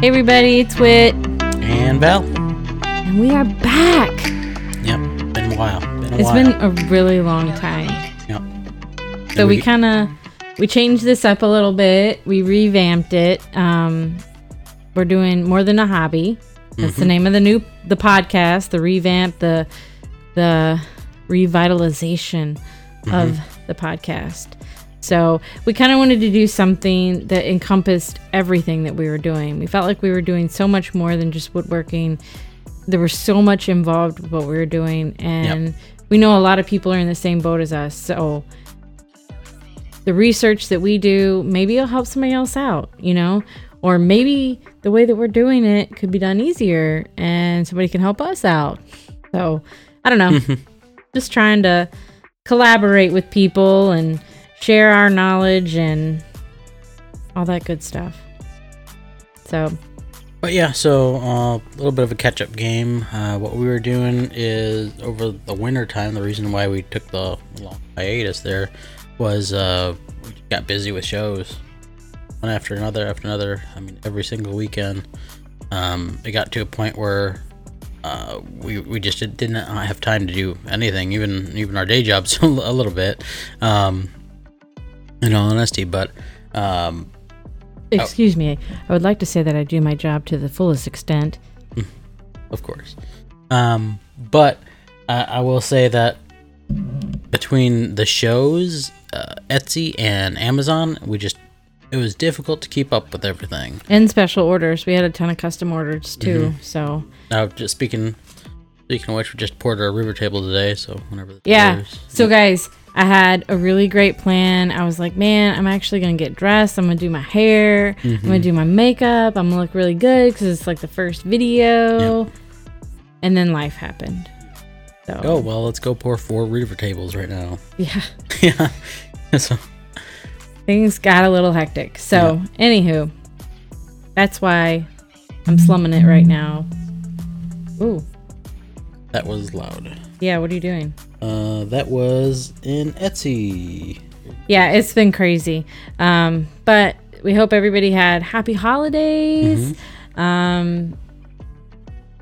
Hey everybody, it's Wit, And Val. and we are back. Yep. Been a while. Been a It's while. been a really long time. Yep. So And we kind of we changed this up a little bit. We revamped it. Um, we're doing more than a hobby. That's Mm-hmm. the name of the new the podcast. The revamp, the the revitalization Mm-hmm. of the podcast. So we kind of wanted to do something that encompassed everything that we were doing. We felt like we were doing so much more than just woodworking. There was so much involved with what we were doing, and we know a lot of people are in the same boat as us. So the research that we do, maybe it'll help somebody else out, you know? Or maybe the way that we're doing it could be done easier and somebody can help us out. So I don't know. Just trying to collaborate with people and share our knowledge and all that good stuff. So But yeah, so uh, a little bit of a catch up game. Uh, what we were doing is over the winter time, the reason why we took the long hiatus there was uh, we got busy with shows. One after another, after another. I mean, every single weekend. Um, it got to a point where uh, we, we just didn't have time to do anything, even even our day jobs a little bit, um, in all honesty. But um, excuse me, I would like to say that I do my job to the fullest extent. of course. Um, but uh, I will say that between the shows, uh, Etsy, and Amazon, we just it was difficult to keep up with everything. And special orders. We had a ton of custom orders too. So Now, just speaking, speaking of which, we just poured our river table today. So whenever the Yeah. chairs- So, guys, I had a really great plan. I was like, man, I'm actually going to get dressed. I'm going to do my hair. I'm Mm-hmm. going to do my makeup. I'm going to look really good because it's like the first video. And then life happened. So, oh well, let's go pour four river tables right now. yeah, yeah. So things got a little hectic. So, anywho, that's why I'm slumming it right now. Ooh, that was loud. yeah, what are you doing? Uh, that was in Etsy. yeah, it's been crazy. Um, but we hope everybody had happy holidays. Um,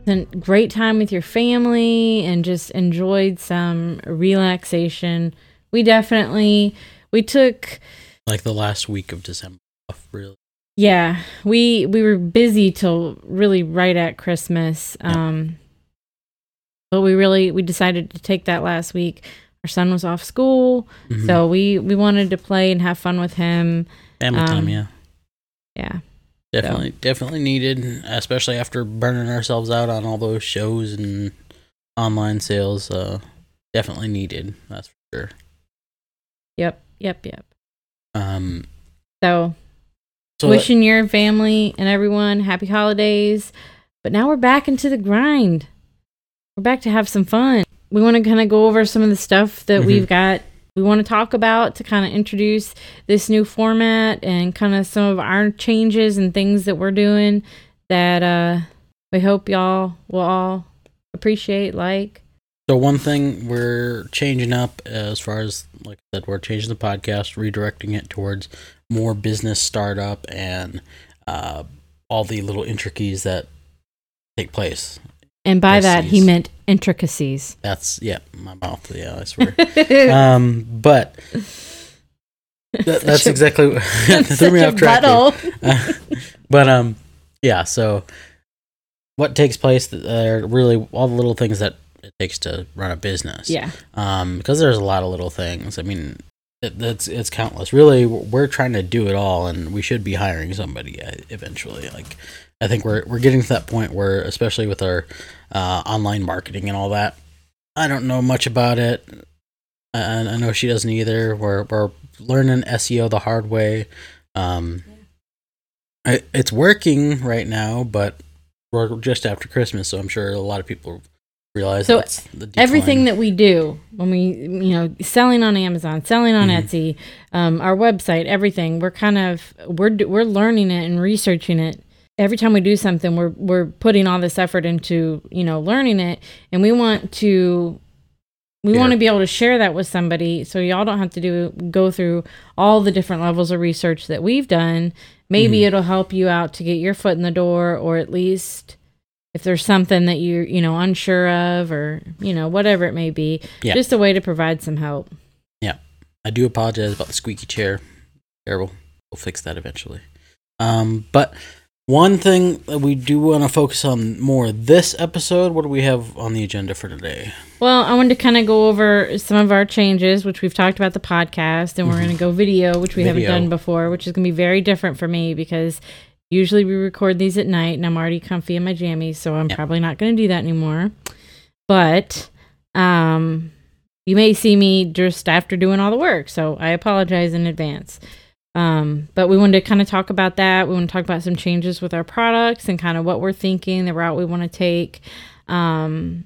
a great time with your family and just enjoyed some relaxation. We definitely we took Like the last week of December. Really. yeah, we we were busy till really right at Christmas. Um but we really we decided to take that last week. Our son was off school, Mhm. so we we wanted to play and have fun with him. Family um, time, yeah. Yeah. Definitely, definitely needed, especially after burning ourselves out on all those shows and online sales. Uh, definitely needed. That's for sure. Yep, yep, yep. Um, So, so wishing your family and everyone happy holidays. But now we're back into the grind. We're back to have some fun. We want to kind of go over some of the stuff that Mhm. we've got. We want to talk about to kind of introduce this new format and kind of some of our changes and things that we're doing that uh we hope y'all will all appreciate like So one thing we're changing up as far as like I said, we're changing the podcast, redirecting it towards more business startup and uh, all the little intricacies that take place. and by that he meant intricacies. That's yeah, my mouth. Yeah, I swear. um, but that, that's exactly what threw me off track. there. Uh, but um, yeah. So what takes place? Are really all the little things that it takes to run a business. Yeah. um because there's a lot of little things. I mean it, that's it's countless. Really we're trying to do it all and we should be hiring somebody uh, eventually. Like i think we're we're getting to that point where especially with our uh, online marketing and all that i don't know much about it. And i know she doesn't either. We're we're learning seo the hard way. Um it, it's working right now but we're just after christmas so i'm sure a lot of people realize So that's the decline. everything that we do when we you know selling on amazon selling on Mhm. etsy um, our website everything we're kind of we're we're learning it and researching it every time we do something we're we're putting all this effort into you know learning it and we want to we Yeah. want to be able to share that with somebody so y'all don't have to do go through all the different levels of research that we've done maybe Mhm. it'll help you out to get your foot in the door or at least if there's something that you're you know unsure of or you know whatever it may be Yeah. just a way to provide some help Yeah. I do apologize about the squeaky chair. Terrible. We'll fix that eventually. Um, but one thing that we do want to focus on more this episode. What do we have on the agenda for today? well i wanted to kind of go over some of our changes which we've talked about the podcast and we're going to go video which we haven't Mm-hmm. Done before which is going to be very different for me because usually we record these at night and i'm already comfy in my jammies so i'm Yep. probably not going to do that anymore. But um you may see me just after doing all the work so i apologize in advance. Um but we wanted to kind of talk about that. We want to talk about some changes with our products and kind of what we're thinking the route we want to take. Um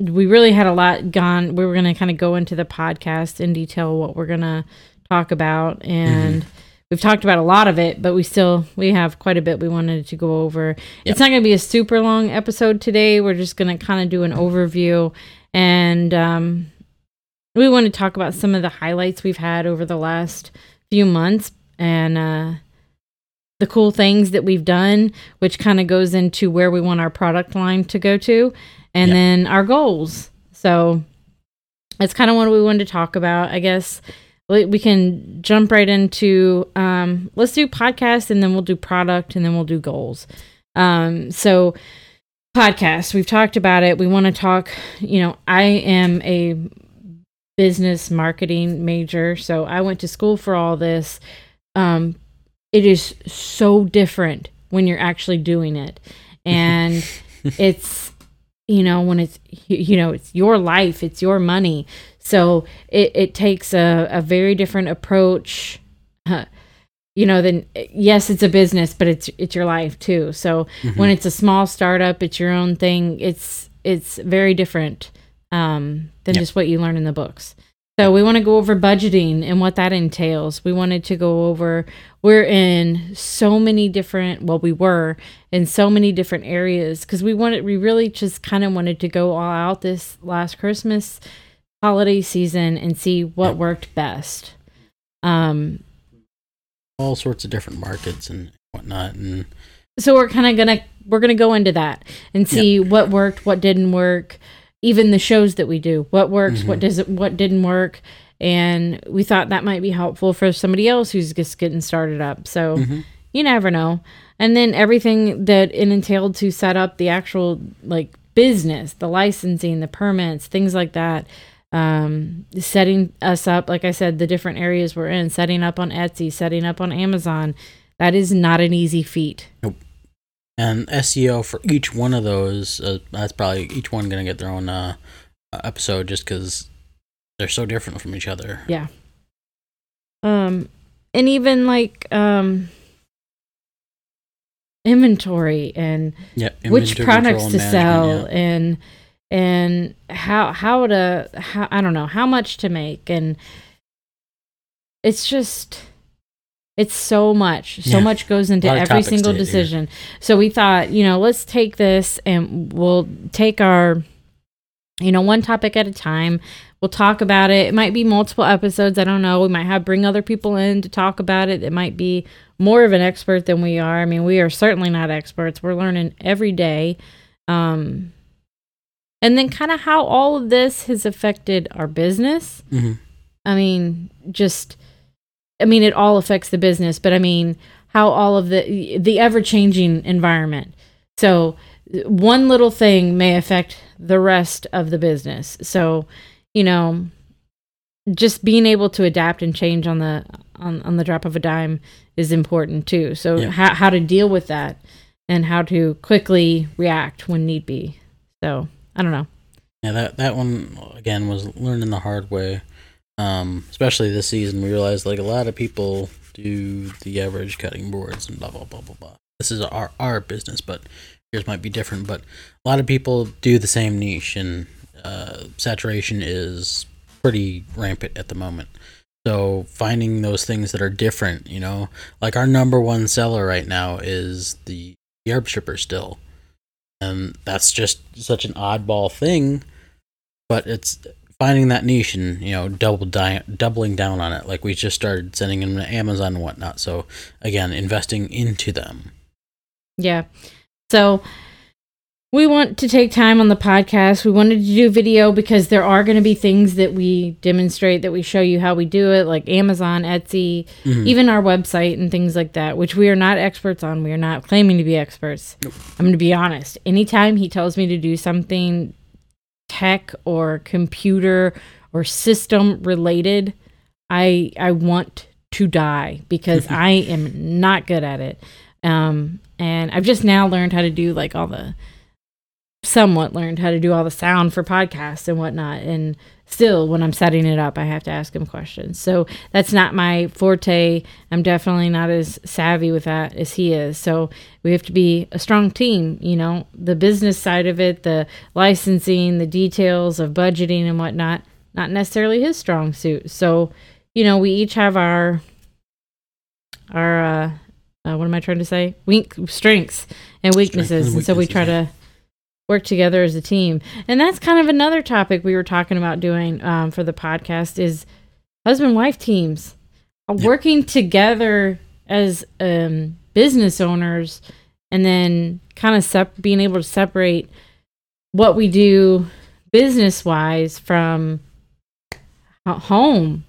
we really had a lot gone we were going to kind of go into the podcast in detail what we're going to talk about and we've talked about a lot of it but we still we have quite a bit we wanted to go over. It's not going to be a super long episode today. We're just going to kind of do an overview. And um we want to talk about some of the highlights we've had over the last few months and uh the cool things that we've done which kind of goes into where we want our product line to go to and Yeah. then our goals. So that's kind of what we wanted to talk about i guess we we can jump right into um let's do podcast and then we'll do product and then we'll do goals. Um so podcast we've talked about it. We want to talk you know i am a business marketing major so i went to school for all this. Um it is so different when you're actually doing it. And it's you know when it's you know it's your life it's your money so it, it takes a, a very different approach huh, you know then yes it's a business but it's it's your life too. So when it's a small startup it's your own thing. It's it's very different um, than Yep. just what you learn in the books. So we want to go over budgeting and what that entails. We wanted to go over we're in so many different well we were in so many different areas because we wanted we really just kind of wanted to go all out this last christmas holiday season and see what worked best. Um All sorts of different markets and whatnot, and so we're kind of gonna we're gonna go into that and see what worked what didn't work even the shows that we do what works what Mhm. does it what didn't work. And we thought that might be helpful for somebody else who's just getting started up. So Mhm. you never know. And then everything that it entailed to set up the actual like business the licensing the permits things like that um setting us up like i said the different areas we're in setting up on etsy setting up on amazon that is not an easy feat and SEO for each one of those. Uh, that's probably each one gonna get their own uh, episode just because they're so different from each other. Yeah. Um and even like um inventory and Yeah, which products to sell management, and and how how to how I don't know how much to make. And it's just it's so much. So Yeah. much goes into every single decision. So we thought you know let's take this and we'll take our you know one topic at a time. We'll talk about it. It might be multiple episodes. I don't know. We might have bring other people in to talk about it. It might be more of an expert than we are. I mean we are certainly not experts. We're learning every day. Um and then kind of how all of this has affected our business. Mhm. I mean, just I mean it all affects the business, but I mean how all of the the ever-changing environment. So one little thing may affect the rest of the business. So, you know, just being able to adapt and change on the on, on the drop of a dime is important too. So Yeah. how how to deal with that and how to quickly react when need be. So, I don't know. Yeah, that that one again was learning the hard way. Um, especially this season, we realized like a lot of people do the average cutting boards and blah blah blah blah blah. This is our our business, but yours might be different. But a lot of people do the same niche, and uh, saturation is pretty rampant at the moment. So finding those things that are different, you know, like our number one seller right now is the herb stripper still, and that's just such an oddball thing but it's finding that niche and you know double di- doubling down on it. Like we just started sending them to Amazon and whatnot. So again, investing into them. Yeah. So we want to take time on the podcast. We wanted to do video because there are going to be things that we demonstrate that we show you how we do it, like Amazon, Etsy, Mhm. even our website and things like that, which we are not experts on. We are not claiming to be experts. Nope. I'm going to be honest. Anytime he tells me to do something tech or computer or system related, I I want to die because I am not good at it. Um, and I've just now learned how to do like all the somewhat learned how to do all the sound for podcasts and whatnot. And still, when I'm setting it up, I have to ask him questions. So that's not my forte. I'm definitely not as savvy with that as he is. So we have to be a strong team. You know, the business side of it, the licensing, the details of budgeting and whatnot, not necessarily his strong suit. So, you know, we each have our our uh, uh what am I trying to say? Weak strengths and weaknesses, and and so we try to work together as a team. And that's kind of another topic we were talking about doing um, for the podcast is husband wife teams working together as um, business owners, and then kind of sep- being able to separate what we do business wise from home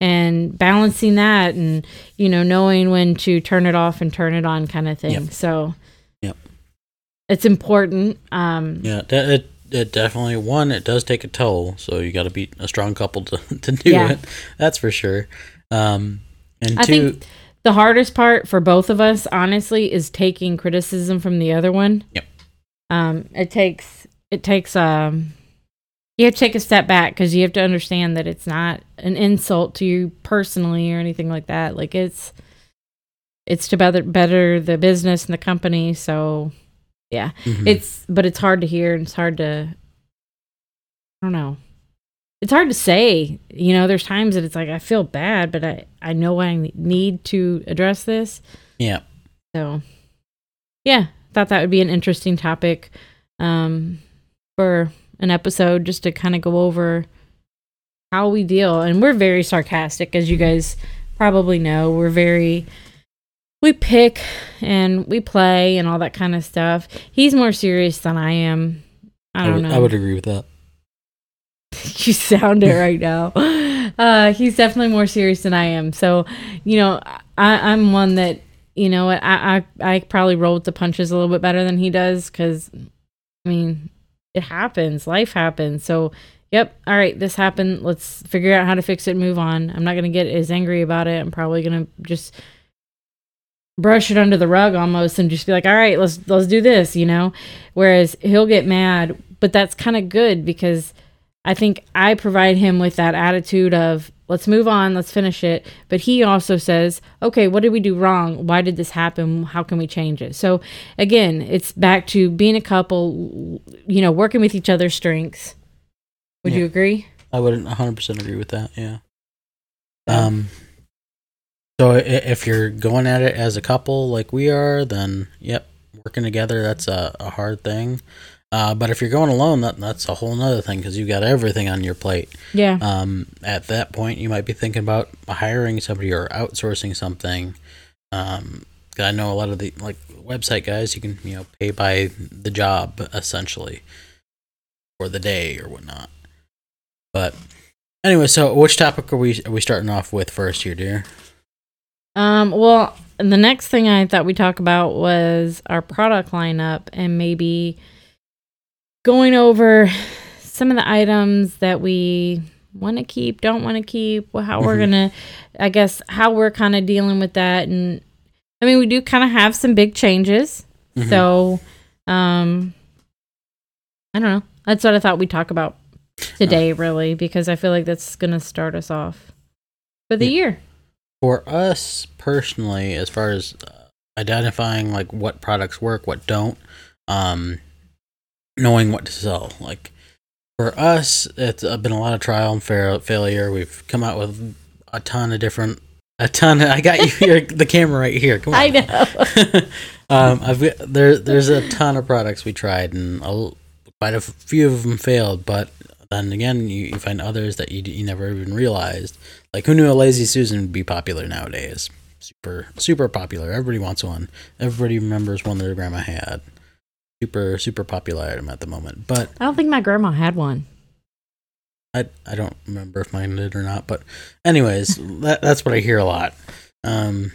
and balancing that and you know knowing when to turn it off and turn it on kind of thing Yep. so. It's important um Yeah, it it definitely one. It does take a toll, so you got to be a strong couple to to do Yeah. it. That's for sure. Um, and I two, think the hardest part for both of us honestly is taking criticism from the other one Yep. um it takes it takes um you have to take a step back because you have to understand that it's not an insult to you personally or anything like that like it's it's to better better the business and the company so yeah. Mhm. it's but it's hard to hear and it's hard to i don't know. It's hard to say. You know there's times that it's like i feel bad but i i know i need to address this. Yeah. so yeah thought that would be an interesting topic um for an episode just to kind of go over how we deal. And we're very sarcastic as you guys probably know. We're very we pick and we play and all that kind of stuff he's more serious than i am i don't would, know I would agree with that. you sound it right now. Uh, he's definitely more serious than I am. So, you know, I, I'm one that, you know, I, I, I probably roll with the punches a little bit better than he does because, I mean, it happens. Life happens. So, yep. All right, this happened. Let's figure out how to fix it and move on. I'm not going to get as angry about it. I'm probably going to just brush it under the rug almost and just be like, all right, let's, let's do this, you know? Whereas he'll get mad, but that's kind of good because I think I provide him with that attitude of let's move on, let's finish it. But he also says, okay, what did we do wrong? Why did this happen? How can we change it? So again, it's back to being a couple, you know, working with each other's strengths. Would Yeah. you agree? I would 100% agree with that. Yeah. Um. So if you're going at it as a couple like we are, then yep, working together that's a, a hard thing. Uh, but if you're going alone, that that's a whole nother thing because you've got everything on your plate. Yeah. Um, at that point, you might be thinking about hiring somebody or outsourcing something. Um, I know a lot of the like website guys, you can you know pay by the job essentially, or the day or whatnot. But anyway, so which topic are we are we starting off with first here, dear? Um, well, the next thing I thought we'd talk about was our product lineup and maybe going over some of the items that we want to keep, don't want to keep, how we're Mhm. going to, I guess, how we're kind of dealing with that. And I mean, we do kind of have some big changes. Mhm. So, um, I don't know. That's what I thought we'd talk about today, really, because I feel like that's going to start us off for the Yeah. year. For us personally, as far as uh, identifying like what products work, what don't, um, knowing what to sell. Like for us, it's been a lot of trial and fail- failure. We've come out with a ton of different, a ton. Of, I got you here, the camera right here. Come on. I know. um, I've got, there. There's a ton of products we tried, and a, quite a few of them failed. But then again, you, you find others that you, you never even realized. Like, who knew a Lazy Susan would be popular nowadays? Super, super popular. Everybody wants one. Everybody remembers one their grandma had. Super, super popular item at the moment. But I don't think my grandma had one. I, I don't remember if mine did or not. But, anyways, that, that's what I hear a lot. Um,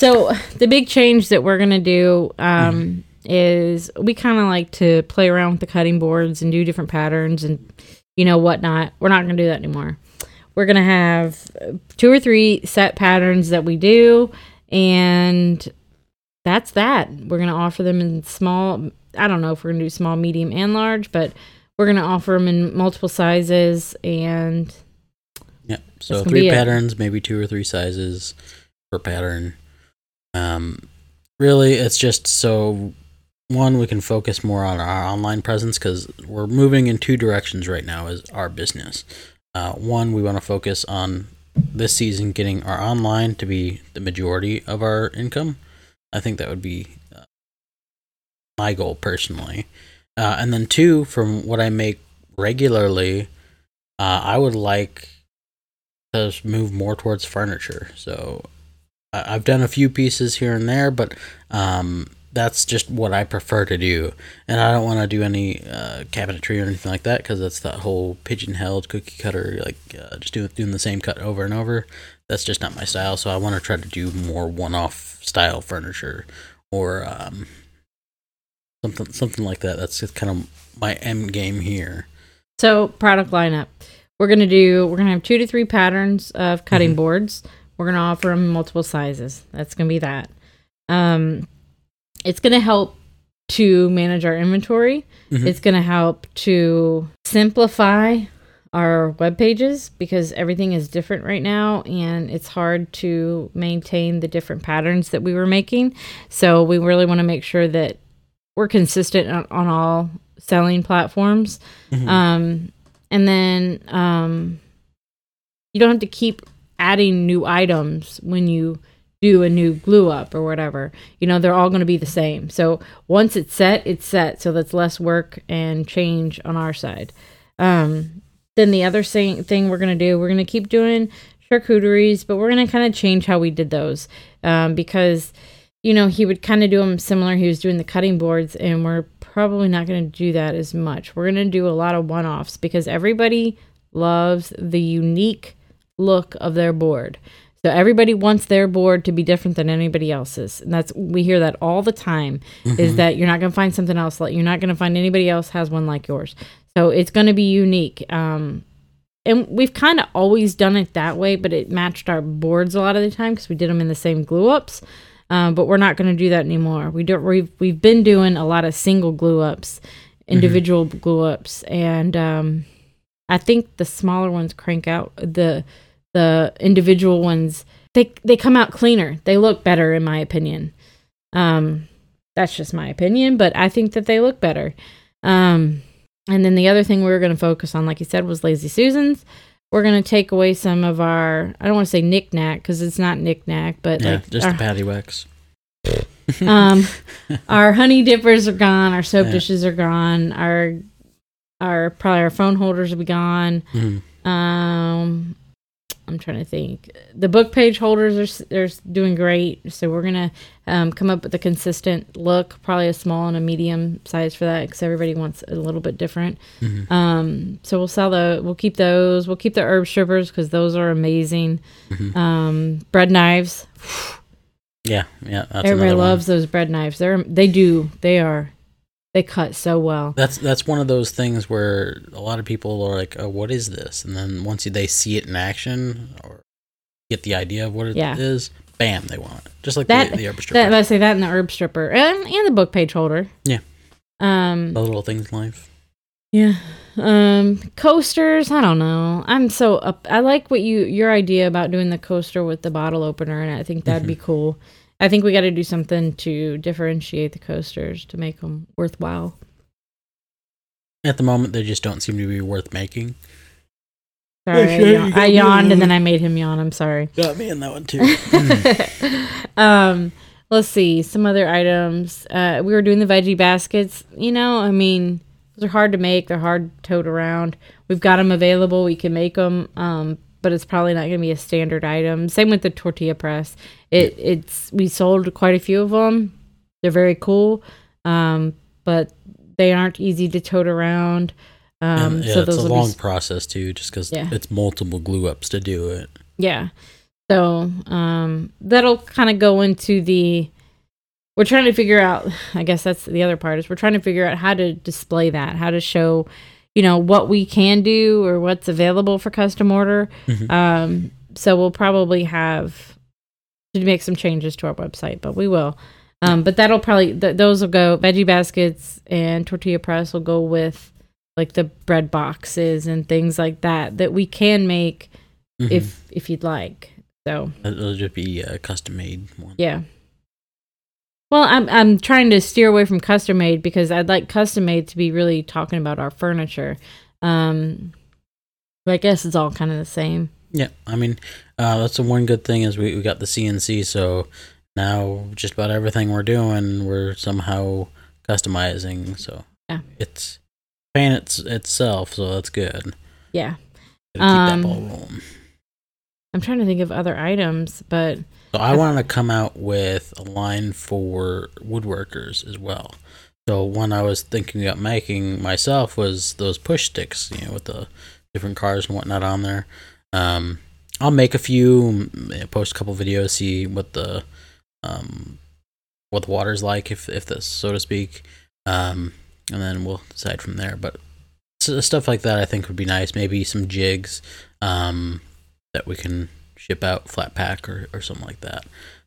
So the big change that we're gonna do um, is we kind of like to play around with the cutting boards and do different patterns and you know whatnot. We're not gonna do that anymore. We're gonna have two or three set patterns that we do, and that's that. We're gonna offer them in small. I don't know if we're gonna do small, medium, and large, but we're gonna offer them in multiple sizes and Yeah. So three be it. patterns, maybe two or three sizes per pattern. Um, really, it's just so one we can focus more on our online presence because we're moving in two directions right now as our business. Uh, one, we want to focus on this season getting our online to be the majority of our income. I think that would be uh, my goal personally. Uh, and then two, from what I make regularly, uh, I would like to move more towards furniture. So I- I've done a few pieces here and there, but um, that's just what I prefer to do. And I don't want to do any uh, cabinetry or anything like that because that's that whole pigeon-held cookie cutter, like uh, just doing doing the same cut over and over. That's just not my style. So I want to try to do more one-off style furniture or um, something something like that. That's just kind of my end game here. So product lineup. We're gonna do. We're gonna have two to three patterns of cutting Mhm. boards. We're gonna offer them multiple sizes. That's gonna be that. Um, it's gonna help to manage our inventory. Mhm. It's gonna help to simplify our web pages because everything is different right now and it's hard to maintain the different patterns that we were making. So we really want to make sure that we're consistent on, on all selling platforms. Mhm. Um, and then um, you don't have to keep adding new items when you do a new glue up or whatever. You know, they're all going to be the same. So once it's set, it's set. So that's less work and change on our side. Um, then the other thing, thing we're going to do, we're going to keep doing charcuteries, but we're going to kind of change how we did those um, because, you know, he would kind of do them similar. He was doing the cutting boards, and we're probably not going to do that as much. We're going to do a lot of one offs because everybody loves the unique look of their board. So everybody wants their board to be different than anybody else's. And that's we hear that all the time is that you're not going to find something else like you're not going to find anybody else has one like yours. So it's going to be unique. Um and we've kind of always done it that way, but it matched our boards a lot of the time because we did them in the same glue ups. Um, but we're not going to do that anymore. We don't. We've we've been doing a lot of single glue ups, individual glue ups, and um, I think the smaller ones crank out the the individual ones. They they come out cleaner. They look better, in my opinion. Um, that's just my opinion, but I think that they look better. Um, and then the other thing we were going to focus on, like you said, was Lazy Susans. We're going to take away some of our, I don't want to say knick-knack because it's not knick-knack, but yeah, like just our, the patty wax. um, our honey dippers are gone. Our soap Yeah. dishes are gone. Our, our, probably our phone holders will be gone. Mhm. Um, I'm trying to think. The book page holders are they're doing great, so we're gonna um, come up with a consistent look, probably a small and a medium size for that, because everybody wants a little bit different. Mhm. Um, so we'll sell the, we'll keep those. We'll keep the herb strippers because those are amazing. Mhm. Um, bread knives. Yeah, yeah. That's Everybody loves those bread knives. They're they do they are they cut so well. That's that's one of those things where a lot of people are like, "Oh, what is this?" And then once they see it in action or get the idea of what it is, Yeah. bam, they want it. Just like That- the, the herb stripper. That I say that and the herb stripper and and the book page holder. Yeah. Um. the little things in life. Yeah. Um coasters, I don't know. I'm so up I like what you your idea about doing the coaster with the bottle opener and I think that'd be cool. I think we got to do something to differentiate the coasters to make them worthwhile. At the moment, they just don't seem to be worth making. Sorry, I, sure, yawn- you I yawned and then I made him yawn. I'm sorry. Got me in that one too. um, let's see some other items. Uh, we were doing the veggie baskets. You know, I mean, those are hard to make. They're hard to tote around. We've got them available. We can make them, um, but it's probably not going to be a standard item. Same with the tortilla press. It it's we sold quite a few of them. They're very cool, um, but they aren't easy to tote around. Um, And, yeah, so it's a long be process too, just because Yeah. it's multiple glue ups to do it. Yeah. So um, that'll kind of go into the. We're trying to figure out. I guess that's the other part is we're trying to figure out how to display that, how to show, you know, what we can do or what's available for custom order. Mhm. Um, so we'll probably have to make some changes to our website, but we will. Um, but that'll probably th- those will go veggie baskets and tortilla press will go with like the bread boxes and things like that that we can make Mhm. if if you'd like. So it'll just be a custom made one. yeah. Well, I'm I'm trying to steer away from custom made because I'd like custom made to be really talking about our furniture. Um, but I guess it's all kind of the same. Yeah, I mean, uh, that's the one good thing is we, we got the CNC, so now just about everything we're doing, we're somehow customizing. So Yeah. it's paying its itself, so that's good. Yeah, Gotta keep Um, that ball rolling. I'm trying to think of other items, but So I wanted to come out with a line for woodworkers as well. So one I was thinking about making myself was those push sticks, you know, with the different cars and whatnot on there. Um, I'll make a few, post a couple videos, see what the um, what the water's like, if if this so to speak, um, and then we'll decide from there. But stuff like that, I think would be nice. Maybe some jigs um, that we can ship out flat pack or, or something like that.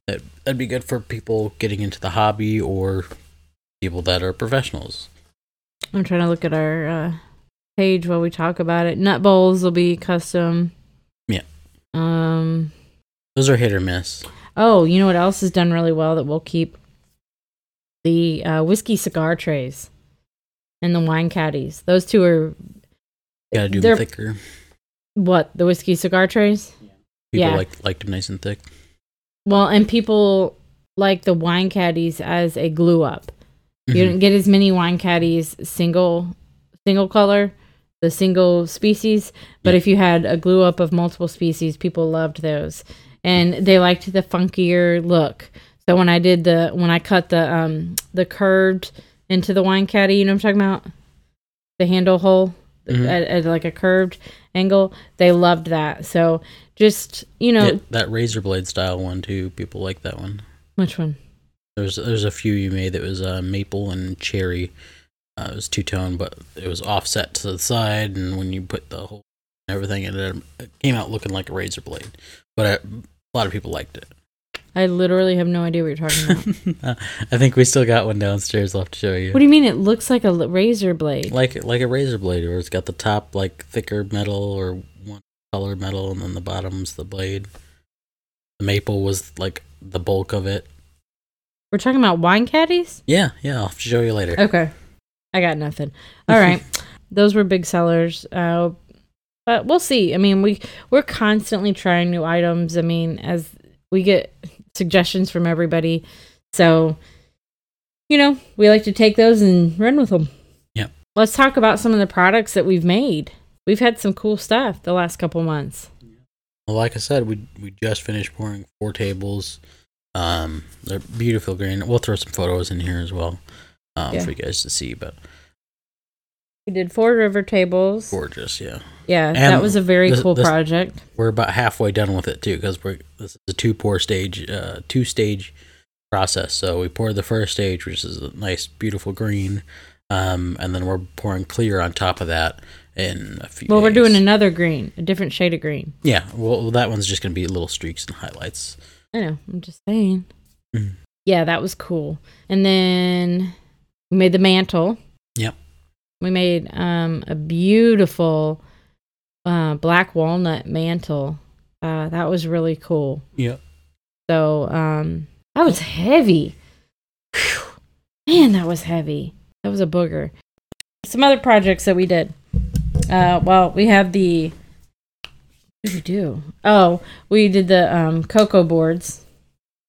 That that'd be good for people getting into the hobby or people that are professionals. I'm trying to look at our uh, page while we talk about it. Nut bowls will be custom. Yeah. Um. Those are hit or miss. Oh, you know what else has done really well that we'll keep? The uh, whiskey cigar trays and the wine caddies. Those two are Got to do them thicker. what the whiskey cigar trays. People yeah. like like them nice and thick. Well, and people like the wine caddies as a glue up. You Mhm. don't get as many wine caddies single single color, the single species. But Yeah. if you had a glue up of multiple species, people loved those, and they liked the funkier look. So when I did the when I cut the um the curved into the wine caddy, you know what I'm talking about, the handle hole Mhm. at, at like a curved angle, they loved that. So just you know that razor blade style one too. People like that one. which one? There's there's a few you made that was uh, maple and cherry. Uh, it was two tone, but it was offset to the side, and when you put the whole everything in it, it came out looking like a razor blade. But uh, a lot of people liked it. I literally have no idea what you're talking about. I think we still got one downstairs. I'll to show you. what do you mean? It looks like a razor blade. like like a razor blade, where it's got the top like thicker metal or one color metal, and then the bottom's the blade. The maple was like the bulk of it. We're talking about wine caddies? Yeah, yeah. I'll show you later. Okay. I got nothing. All right. Those were big sellers. Uh, but we'll see. I mean, we we're constantly trying new items. I mean, as we get suggestions from everybody. So, you know, we like to take those and run with them. Yep. Let's talk about some of the products that we've made. We've had some cool stuff the last couple months. Well, like I said, we we just finished pouring four tables. Um, they're beautiful green. We'll throw some photos in here as well, um, Yeah. for you guys to see. But We did four river tables. gorgeous, yeah. Yeah, and that was a very this- cool this- project. We're about halfway done with it too, because we're this is a two pour stage, uh, two stage process. So we poured the first stage, which is a nice, beautiful green, um, and then we're pouring clear on top of that in a few. Well, we're doing another green, a different shade of green. Yeah, well, that one's just gonna be little streaks and highlights. I know. I'm just saying. Mhm. Yeah, that was cool. And then we made the mantle. Yep. We made um, a beautiful uh, black walnut mantle. Uh, that was really cool. Yep. So um, that was heavy. Whew. Man, that was heavy. That was a booger. Some other projects that we did. Uh, well, we have the. What did we do? Oh, we did the um, cocoa boards.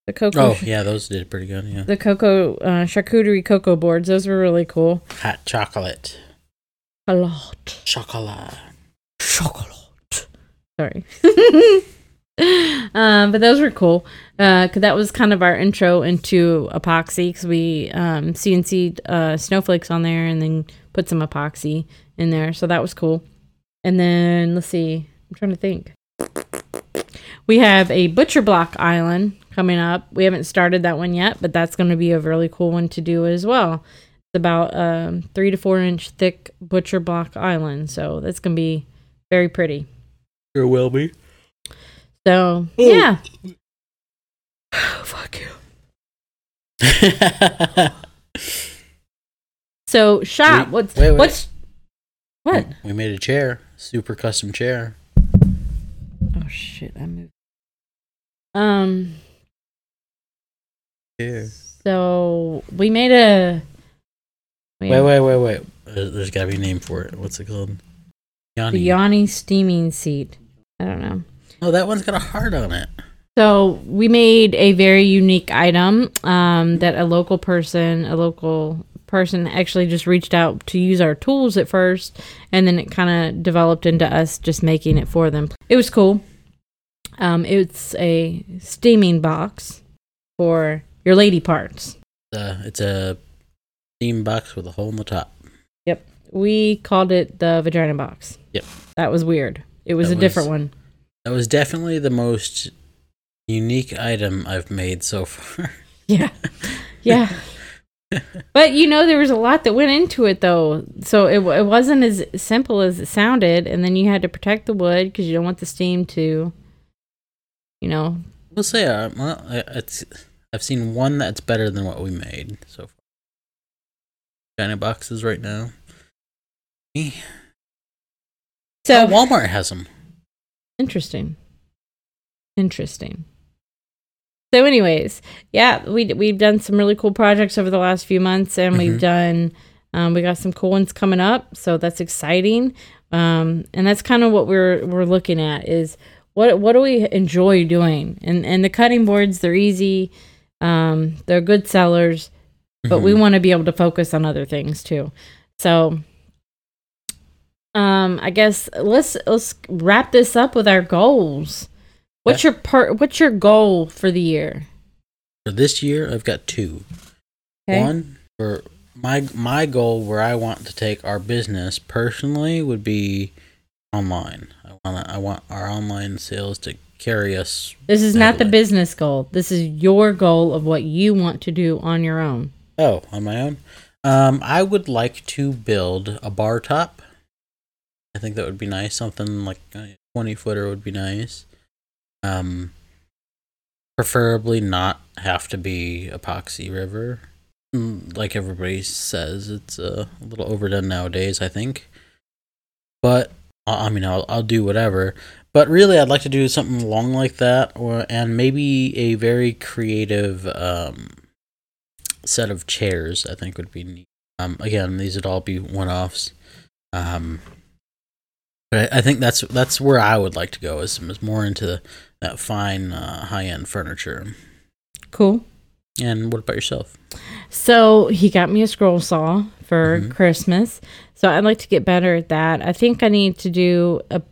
The cocoa. Oh, yeah, those did pretty good. Yeah, The cocoa uh, charcuterie cocoa boards. Those were really cool. hot chocolate. Chocolate. Chocolat. Chocolate. Chocolate. Sorry. um, but those were cool because that was kind of our intro into epoxy because we um, CNC'd uh, snowflakes on there and then put some epoxy in there. So that was cool. And then let's see, I'm trying to think. We have a butcher block island coming up. We haven't started that one yet, but that's going to be a really cool one to do as well. It's about um, three to four inch thick butcher block island, so that's going to be very pretty. Sure will be. So yeah. Fuck you. So shop. Wait, what's wait, wait. what's what? we made a chair. Super custom chair. Oh shit! I moved. Um. Chair. So we made a. we- Wait, wait, wait, wait. There- There's got to be a name for it. What's it called? Yanni. The Yoni steaming seat. I don't know. Oh, that one's got a heart on it. So we made a very unique item um, that a local person, a local person, actually just reached out to use our tools at first, and then it kind of developed into us just making it for them. It was cool. Um, it's a steaming box for your lady parts. Uh, it's a steam box with a hole in the top. Yep. We called it the vagina box. Yep. That was weird. It was That a different one. That was definitely the most unique item I've made so far. Yeah. Yeah. but you know, there was a lot that went into it though. So it, it wasn't as simple as it sounded. And then you had to protect the wood because you don't want the steam to, you know, we'll say, uh, well, I- it's. I've seen one that's better than what we made so far. China boxes right now. Me. so oh, Walmart has them. interesting. Interesting. So, anyways, yeah, we we've done some really cool projects over the last few months, and we've Mhm. done um, we got some cool ones coming up, so that's exciting. Um, and that's kind of what we're we're looking at is what what do we enjoy doing? And and the cutting boards, they're easy, um, they're good sellers, but we Mhm. want to be able to focus on other things too. So, um, I guess let's let's wrap this up with our goals. What's your part? What's your goal for the year? for this year. I've got two. Okay. One for my my goal where I want to take our business personally would be online. I want I want our online sales to carry us. This is not the Heavily. business goal. This is your goal of what you want to do on your own. Oh, on my own. Um, I would like to build a bar top. I think that would be nice. Something like a twenty footer would be nice. Um, preferably not have to be epoxy river. Mm, Like everybody says, it's uh, a little overdone nowadays. I think, but I mean, I'll I'll do whatever. But really, I'd like to do something long like that, or and maybe a very creative um, set of chairs. I think would be neat. Um, again, these would all be one-offs. Um, but I, I think that's that's where I would like to go is, is more into the, that fine uh, high-end furniture. Cool. And what about yourself? So he got me a scroll saw for Mhm. Christmas. So I'd like to get better at that. I think I need to do a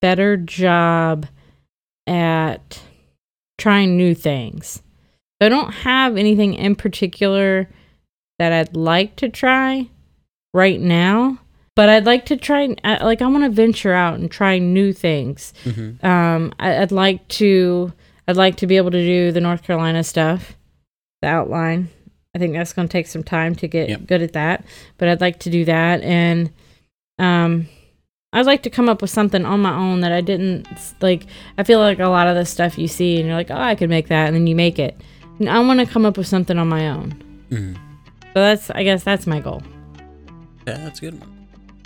better job at trying new things. So I don't have anything in particular that I'd like to try right now, but I'd like to try I- like I want to venture out and try new things. Mm-hmm. Um, I, I'd like to. I'd like to be able to do the North Carolina stuff, the outline. I think that's going to take some time to get Yep. good at that, but I'd like to do that, and um, I'd like to come up with something on my own that I didn't like. I feel like a lot of the stuff you see, and you're like, oh, I could make that, and then you make it. And I want to come up with something on my own. Mm-hmm. So that's, I guess, that's my goal. Yeah, that's a good one.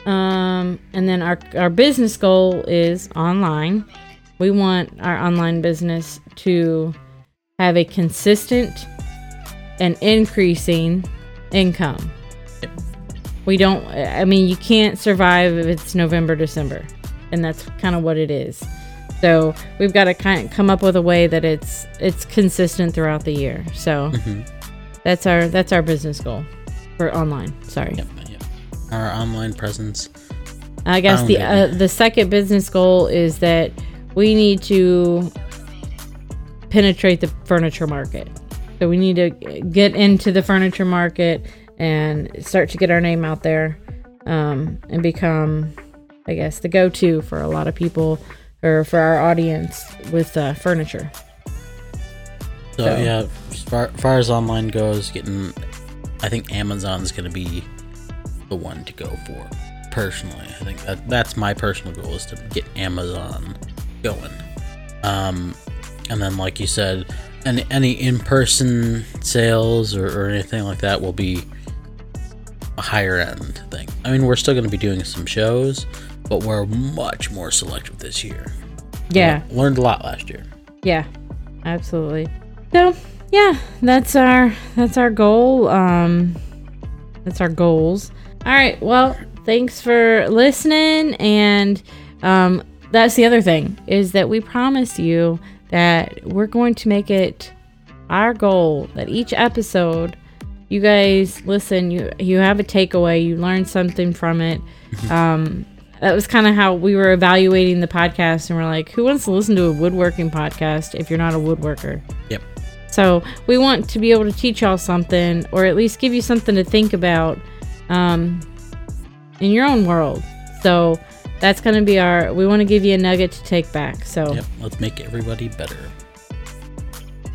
Um, and then our our business goal is online. We want our online business to have a consistent and increasing income. We don't. I mean, you can't survive if it's November, December, and that's kind of what it is. So we've got to kind of come up with a way that it's it's consistent throughout the year. So Mm-hmm. that's our that's our business goal for online. Sorry. Yep. Our online presence. I guess the uh, the second business goal is that we need to penetrate the furniture market. So we need to get into the furniture market and start to get our name out there um, and become, I guess, the go-to for a lot of people or for our audience with uh, furniture. So, So- yeah, as far, far as online goes, getting, I think Amazon's going to be the one to go for. Personally, I think that that's my personal goal is to get Amazon going. Um, and then, like you said, any any in person sales or, or anything like that will be a higher end thing. I mean, we're still going to be doing some shows, but we're much more selective this year. Yeah. learned a lot last year. Yeah, absolutely. So yeah, that's our that's our goal. Um, that's our goals. All right. Well, thanks for listening, and um, that's the other thing is that we promise you that we're going to make it our goal that each episode you guys listen you you have a takeaway you learn something from it um that was kind of how we were evaluating the podcast and we're like who wants to listen to a woodworking podcast if you're not a woodworker Yep. so we want to be able to teach y'all something or at least give you something to think about um, in your own world so that's going to be our we want to give you a nugget to take back so Yep. Let's make everybody better.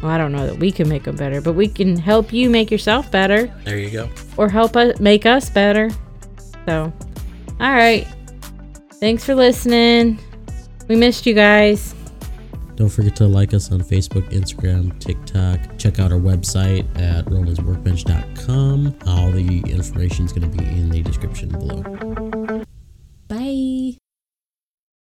well, i don't know that we can make them better but we can help you make yourself better There you go. or help us make us better. So, all right. Thanks for listening. We missed you guys. Don't forget to like us on Facebook, Instagram, TikTok. Check out our website at romansworkbench.com. All the information is going to be in the description below.